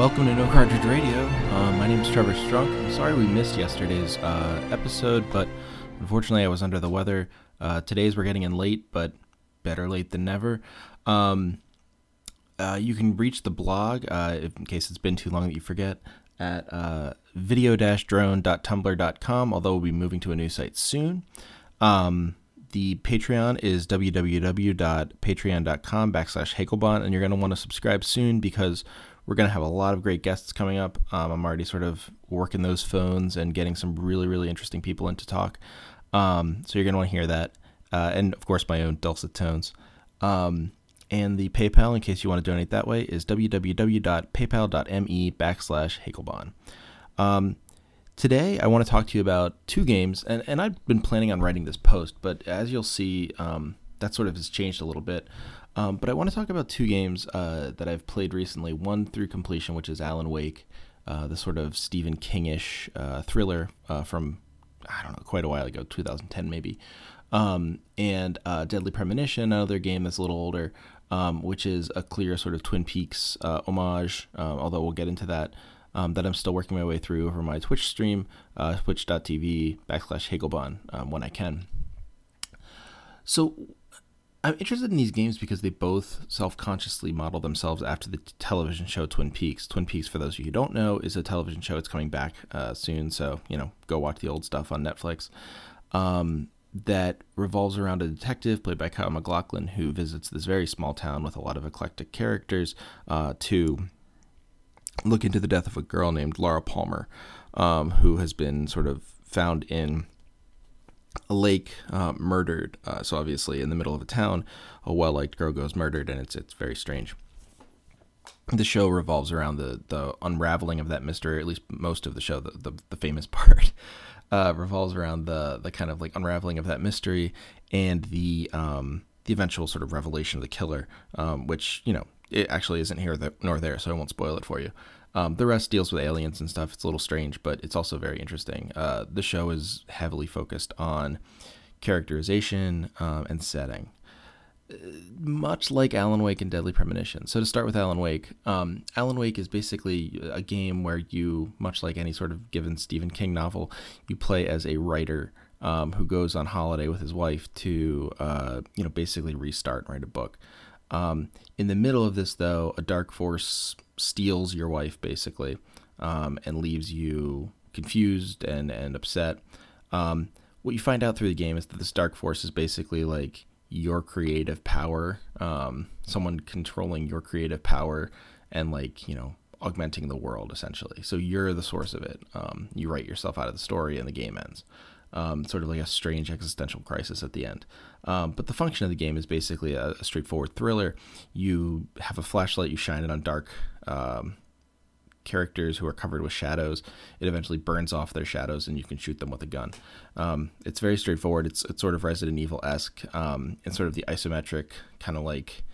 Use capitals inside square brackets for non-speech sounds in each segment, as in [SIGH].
Welcome to No Cartridge Radio. Uh, my name is Trevor Strunk. I'm sorry we missed yesterday's uh, episode, but unfortunately I was under the weather. Uh, today's we're getting in late, but better late than never. Um, uh, you can reach the blog, uh, in case it's been too long that you forget, at uh, video-drone.tumblr.com, although we'll be moving to a new site soon. Um, the Patreon is www.patreon.com backslash Hakelbon, and you're going to want to subscribe soon because we're going to have a lot of great guests coming up. Um, I'm already sort of working those phones and getting some really, really interesting people in to talk. Um, so you're going to want to hear that. Uh, and of course, my own dulcet tones. Um, and the PayPal, in case you want to donate that way, is www.paypal.me backslash Hakelbon. Um, today, I want to talk to you about two games, and, and I've been planning on writing this post, but as you'll see, um, that sort of has changed a little bit. Um, but I want to talk about two games uh, that I've played recently. One through completion, which is Alan Wake, uh, the sort of Stephen Kingish uh, thriller uh, from I don't know quite a while ago, 2010 maybe, um, and uh, Deadly Premonition, another game that's a little older, um, which is a clear sort of Twin Peaks uh, homage. although we'll get into that. Um, that I'm still working my way through over my Twitch stream, twitch.tv backslash Hagelbon um, when I can. So I'm interested in these games because they both self consciously model themselves after the television show Twin Peaks. Twin Peaks, for those of you who don't know, is a television show. It's coming back uh, soon, so, you know, go watch the old stuff on Netflix. Um, that revolves around a detective played by Kyle MacLachlan who visits this very small town with a lot of eclectic characters uh, to look into the death of a girl named Laura Palmer, um, who has been sort of found in lake uh, murdered. Uh, so obviously, in the middle of a town, a well-liked girl goes murdered, and it's it's very strange. The show revolves around the the unraveling of that mystery. At least most of the show, the the, the famous [LAUGHS] part, uh, revolves around the the kind of like unraveling of that mystery and the um, the eventual sort of revelation of the killer, um, which you know it actually isn't here nor there, so I won't spoil it for you. Um, the rest deals with aliens and stuff. It's a little strange, but it's also very interesting. Uh, the show is heavily focused on characterization um, and setting, uh, much like Alan Wake and Deadly Premonition. So to start with Alan Wake, um, Alan Wake is basically a game where you, much like any sort of given Stephen King novel, you play as a writer um, who goes on holiday with his wife to, uh, you know, basically restart and write a book. Um, in the middle of this, though, a dark force steals your wife basically um, and leaves you confused and, and upset. Um, what you find out through the game is that this dark force is basically like your creative power, um, someone controlling your creative power and like, you know, augmenting the world essentially. So you're the source of it. Um, you write yourself out of the story and the game ends um, sort of like a strange existential crisis at the end. Um, but the function of the game is basically a, a, straightforward thriller. You have a flashlight, you shine it on dark um, characters who are covered with shadows. It eventually burns off their shadows, and you can shoot them with a gun. Um, it's very straightforward. It's it's sort of Resident Evil esque um, in sort of the isometric kind of like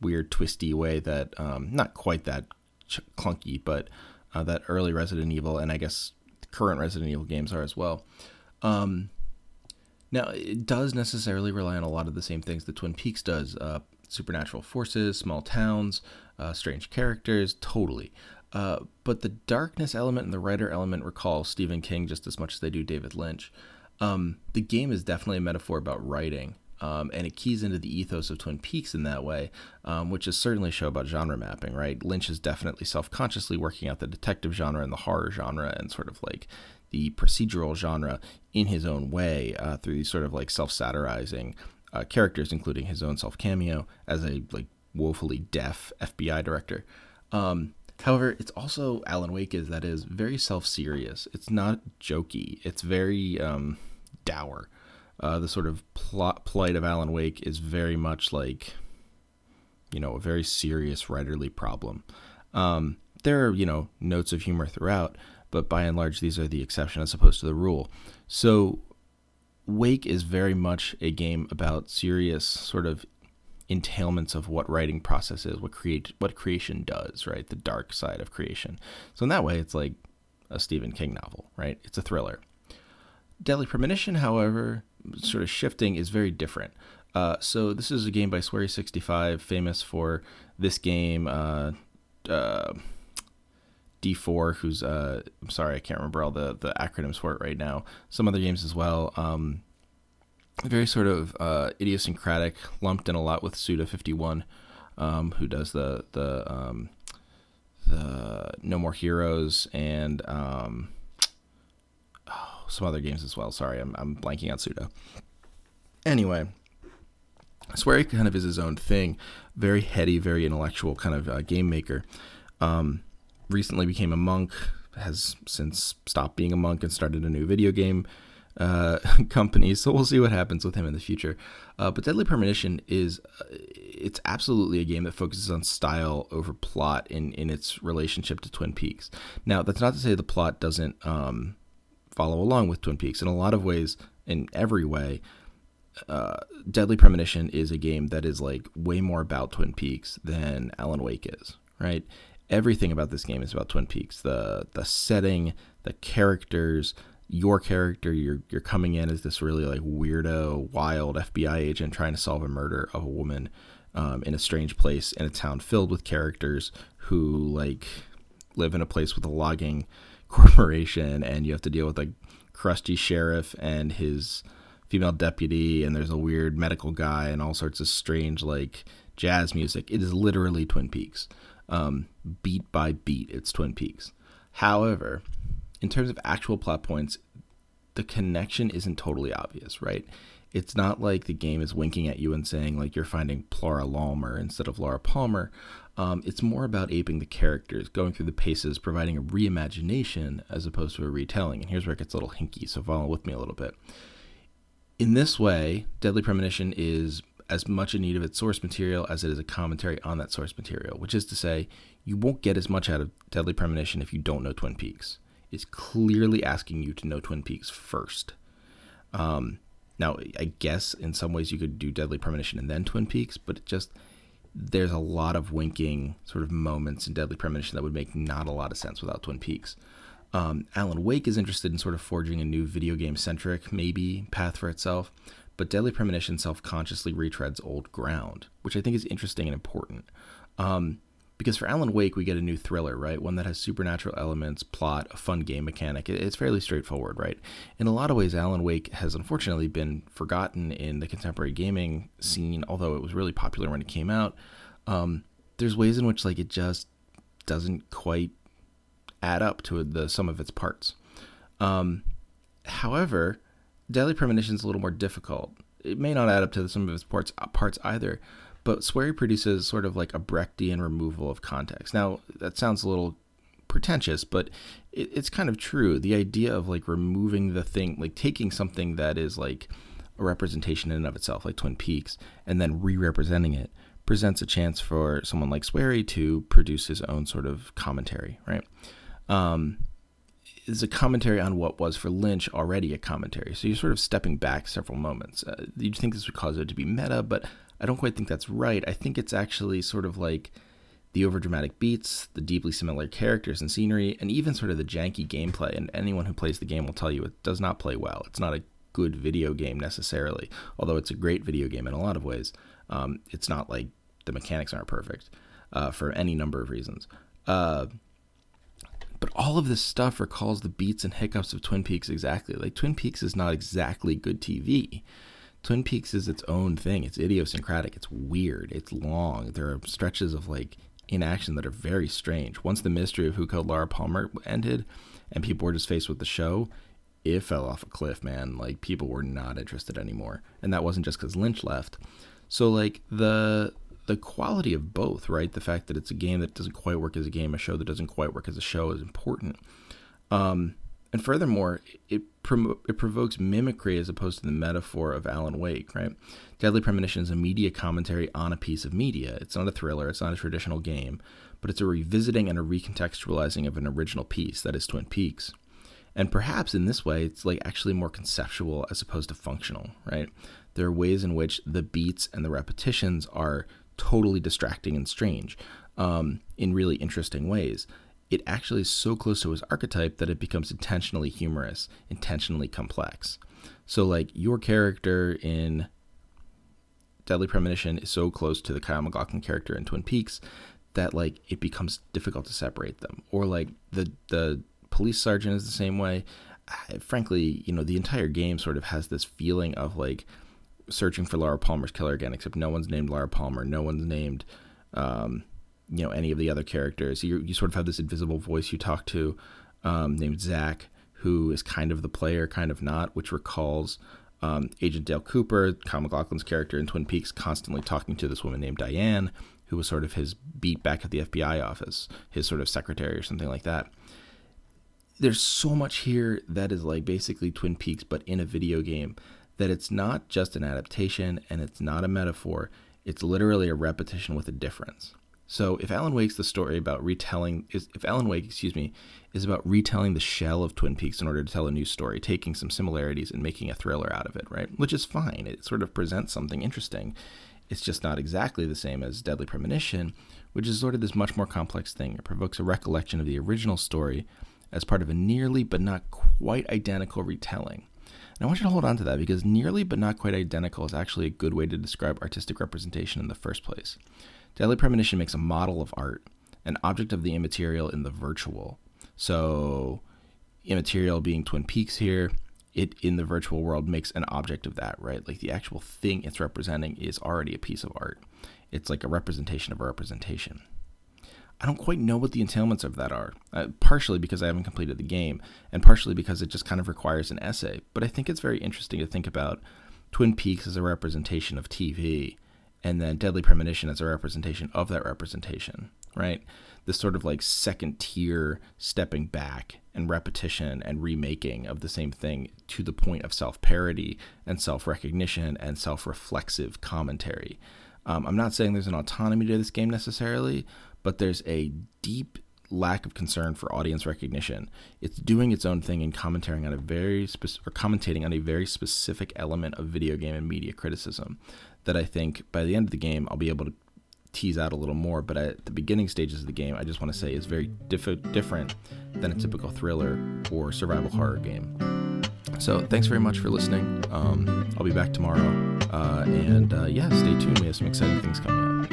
weird twisty way that um, not quite that ch- clunky, but uh, that early Resident Evil and I guess current Resident Evil games are as well. Um, now, it does necessarily rely on a lot of the same things that Twin Peaks does uh, supernatural forces, small towns, uh, strange characters, totally. Uh, but the darkness element and the writer element recall Stephen King just as much as they do David Lynch. Um, the game is definitely a metaphor about writing, um, and it keys into the ethos of Twin Peaks in that way, um, which is certainly a show about genre mapping, right? Lynch is definitely self consciously working out the detective genre and the horror genre and sort of like the procedural genre in his own way uh, through these sort of like self-satirizing uh, characters, including his own self cameo as a like woefully deaf FBI director. Um, however, it's also Alan Wake is that is very self-serious. It's not jokey. It's very um, dour. Uh, the sort of plot plight of Alan Wake is very much like, you know, a very serious writerly problem. Um, there are, you know, notes of humor throughout, but by and large, these are the exception as opposed to the rule. So, Wake is very much a game about serious sort of entailments of what writing process is, what create what creation does, right? The dark side of creation. So in that way, it's like a Stephen King novel, right? It's a thriller. Deadly Premonition, however, sort of shifting is very different. Uh, so this is a game by Swery65, famous for this game. Uh, uh, D4, who's uh, I'm sorry, I can't remember all the the acronyms for it right now. Some other games as well. Um, very sort of uh, idiosyncratic, lumped in a lot with Suda 51, um, who does the the um, the No More Heroes and um, some other games as well. Sorry, I'm I'm blanking out Suda. Anyway, Swery kind of is his own thing, very heady, very intellectual kind of uh, game maker. Um, recently became a monk, has since stopped being a monk and started a new video game uh, [LAUGHS] company. So we'll see what happens with him in the future. Uh, but Deadly Premonition is uh, it's absolutely a game that focuses on style over plot in in its relationship to Twin Peaks. Now that's not to say the plot doesn't um, follow along with Twin Peaks. In a lot of ways, in every way, uh, Deadly Premonition is a game that is like way more about Twin Peaks than Alan Wake is. Right? Everything about this game is about Twin Peaks. The the setting, the characters, your character. You're you're coming in as this really like weirdo, wild FBI agent trying to solve a murder of a woman um, in a strange place in a town filled with characters who like live in a place with a logging corporation, and you have to deal with a crusty sheriff and his female deputy, and there's a weird medical guy, and all sorts of strange like jazz music. It is literally Twin Peaks, um, beat by beat. It's Twin Peaks. However, in terms of actual plot points, the connection isn't totally obvious, right? It's not like the game is winking at you and saying like you're finding Plora Lawmer instead of Laura Palmer. Um, it's more about aping the characters, going through the paces, providing a reimagination as opposed to a retelling. And here's where it gets a little hinky, so follow with me a little bit. In this way, Deadly Premonition is as much in need of its source material as it is a commentary on that source material, which is to say, you won't get as much out of Deadly Premonition if you don't know Twin Peaks. It's clearly asking you to know Twin Peaks first. Um, now, I guess in some ways you could do Deadly Premonition and then Twin Peaks, but it just there's a lot of winking sort of moments in Deadly Premonition that would make not a lot of sense without Twin Peaks. Um, Alan Wake is interested in sort of forging a new video game centric, maybe, path for itself, but Deadly Premonition self consciously retreads old ground, which I think is interesting and important. Um, because for Alan Wake, we get a new thriller, right? One that has supernatural elements, plot, a fun game mechanic. It's fairly straightforward, right? In a lot of ways, Alan Wake has unfortunately been forgotten in the contemporary gaming scene, although it was really popular when it came out. Um, there's ways in which like it just doesn't quite add up to the sum of its parts. Um, however, Deadly Premonition is a little more difficult. It may not add up to the sum of its parts, uh, parts either, but Swery produces sort of like a Brechtian removal of context. Now, that sounds a little pretentious, but it, it's kind of true. The idea of like removing the thing, like taking something that is like a representation in and of itself, like Twin Peaks, and then re representing it presents a chance for someone like Swery to produce his own sort of commentary, right? um, is a commentary on what was for Lynch already a commentary. So you're sort of stepping back several moments. Uh, you'd think this would cause it to be meta, but I don't quite think that's right. I think it's actually sort of like the overdramatic beats, the deeply similar characters and scenery, and even sort of the janky gameplay. And anyone who plays the game will tell you it does not play well. It's not a good video game necessarily, although it's a great video game in a lot of ways. Um, it's not like the mechanics aren't perfect uh, for any number of reasons. Uh, but all of this stuff recalls the beats and hiccups of Twin Peaks exactly. Like Twin Peaks is not exactly good TV. Twin Peaks is its own thing. It's idiosyncratic. It's weird. It's long. There are stretches of like inaction that are very strange. Once the mystery of who killed Laura Palmer ended, and people were just faced with the show, it fell off a cliff, man. Like people were not interested anymore, and that wasn't just because Lynch left. So like the the quality of both, right? The fact that it's a game that doesn't quite work as a game, a show that doesn't quite work as a show is important. Um, and furthermore, it it provokes mimicry as opposed to the metaphor of Alan Wake, right? Deadly Premonition is a media commentary on a piece of media. It's not a thriller, it's not a traditional game, but it's a revisiting and a recontextualizing of an original piece, that is Twin Peaks. And perhaps in this way, it's like actually more conceptual as opposed to functional, right? There are ways in which the beats and the repetitions are totally distracting and strange um, in really interesting ways. It actually is so close to his archetype that it becomes intentionally humorous, intentionally complex. So, like, your character in Deadly Premonition is so close to the Kyle MacLachlan character in Twin Peaks that like it becomes difficult to separate them or like the the police sergeant is the same way I, frankly you know the entire game sort of has this feeling of like searching for Laura Palmer's killer again except no one's named Laura Palmer no one's named um, you know any of the other characters you, you sort of have this invisible voice you talk to um, named Zach who is kind of the player kind of not which recalls um, Agent Dale Cooper, Kyle MacLachlan's character in Twin Peaks, constantly talking to this woman named Diane, who was sort of his beat back at the FBI office, his sort of secretary or something like that. There's so much here that is like basically Twin Peaks, but in a video game, that it's not just an adaptation and it's not a metaphor. It's literally a repetition with a difference. So if Alan Wake's the story about retelling if Alan Wake, excuse me, is about retelling the shell of Twin Peaks in order to tell a new story, taking some similarities and making a thriller out of it, right? Which is fine. It sort of presents something interesting. It's just not exactly the same as Deadly Premonition, which is sort of this much more complex thing. It provokes a recollection of the original story as part of a nearly but not quite identical retelling. And I want you to hold on to that because nearly but not quite identical is actually a good way to describe artistic representation in the first place. Deadly Premonition makes a model of art, an object of the immaterial in the virtual. So, immaterial being Twin Peaks here, it in the virtual world makes an object of that, right? Like the actual thing it's representing is already a piece of art. It's like a representation of a representation. I don't quite know what the entailments of that are, uh, partially because I haven't completed the game, and partially because it just kind of requires an essay. But I think it's very interesting to think about Twin Peaks as a representation of TV, and then Deadly Premonition as a representation of that representation, right? This sort of like second tier stepping back and repetition and remaking of the same thing to the point of self parody and self recognition and self reflexive commentary. Um, I'm not saying there's an autonomy to this game necessarily, but there's a deep lack of concern for audience recognition. It's doing its own thing and commentating on a very spe- or commentating on a very specific element of video game and media criticism that I think by the end of the game I'll be able to tease out a little more, but at the beginning stages of the game, I just want to say is very diff- different than a typical thriller or survival horror game. So thanks very much for listening. Um, I'll be back tomorrow, uh, and uh, yeah, stay tuned. We have some exciting things coming up.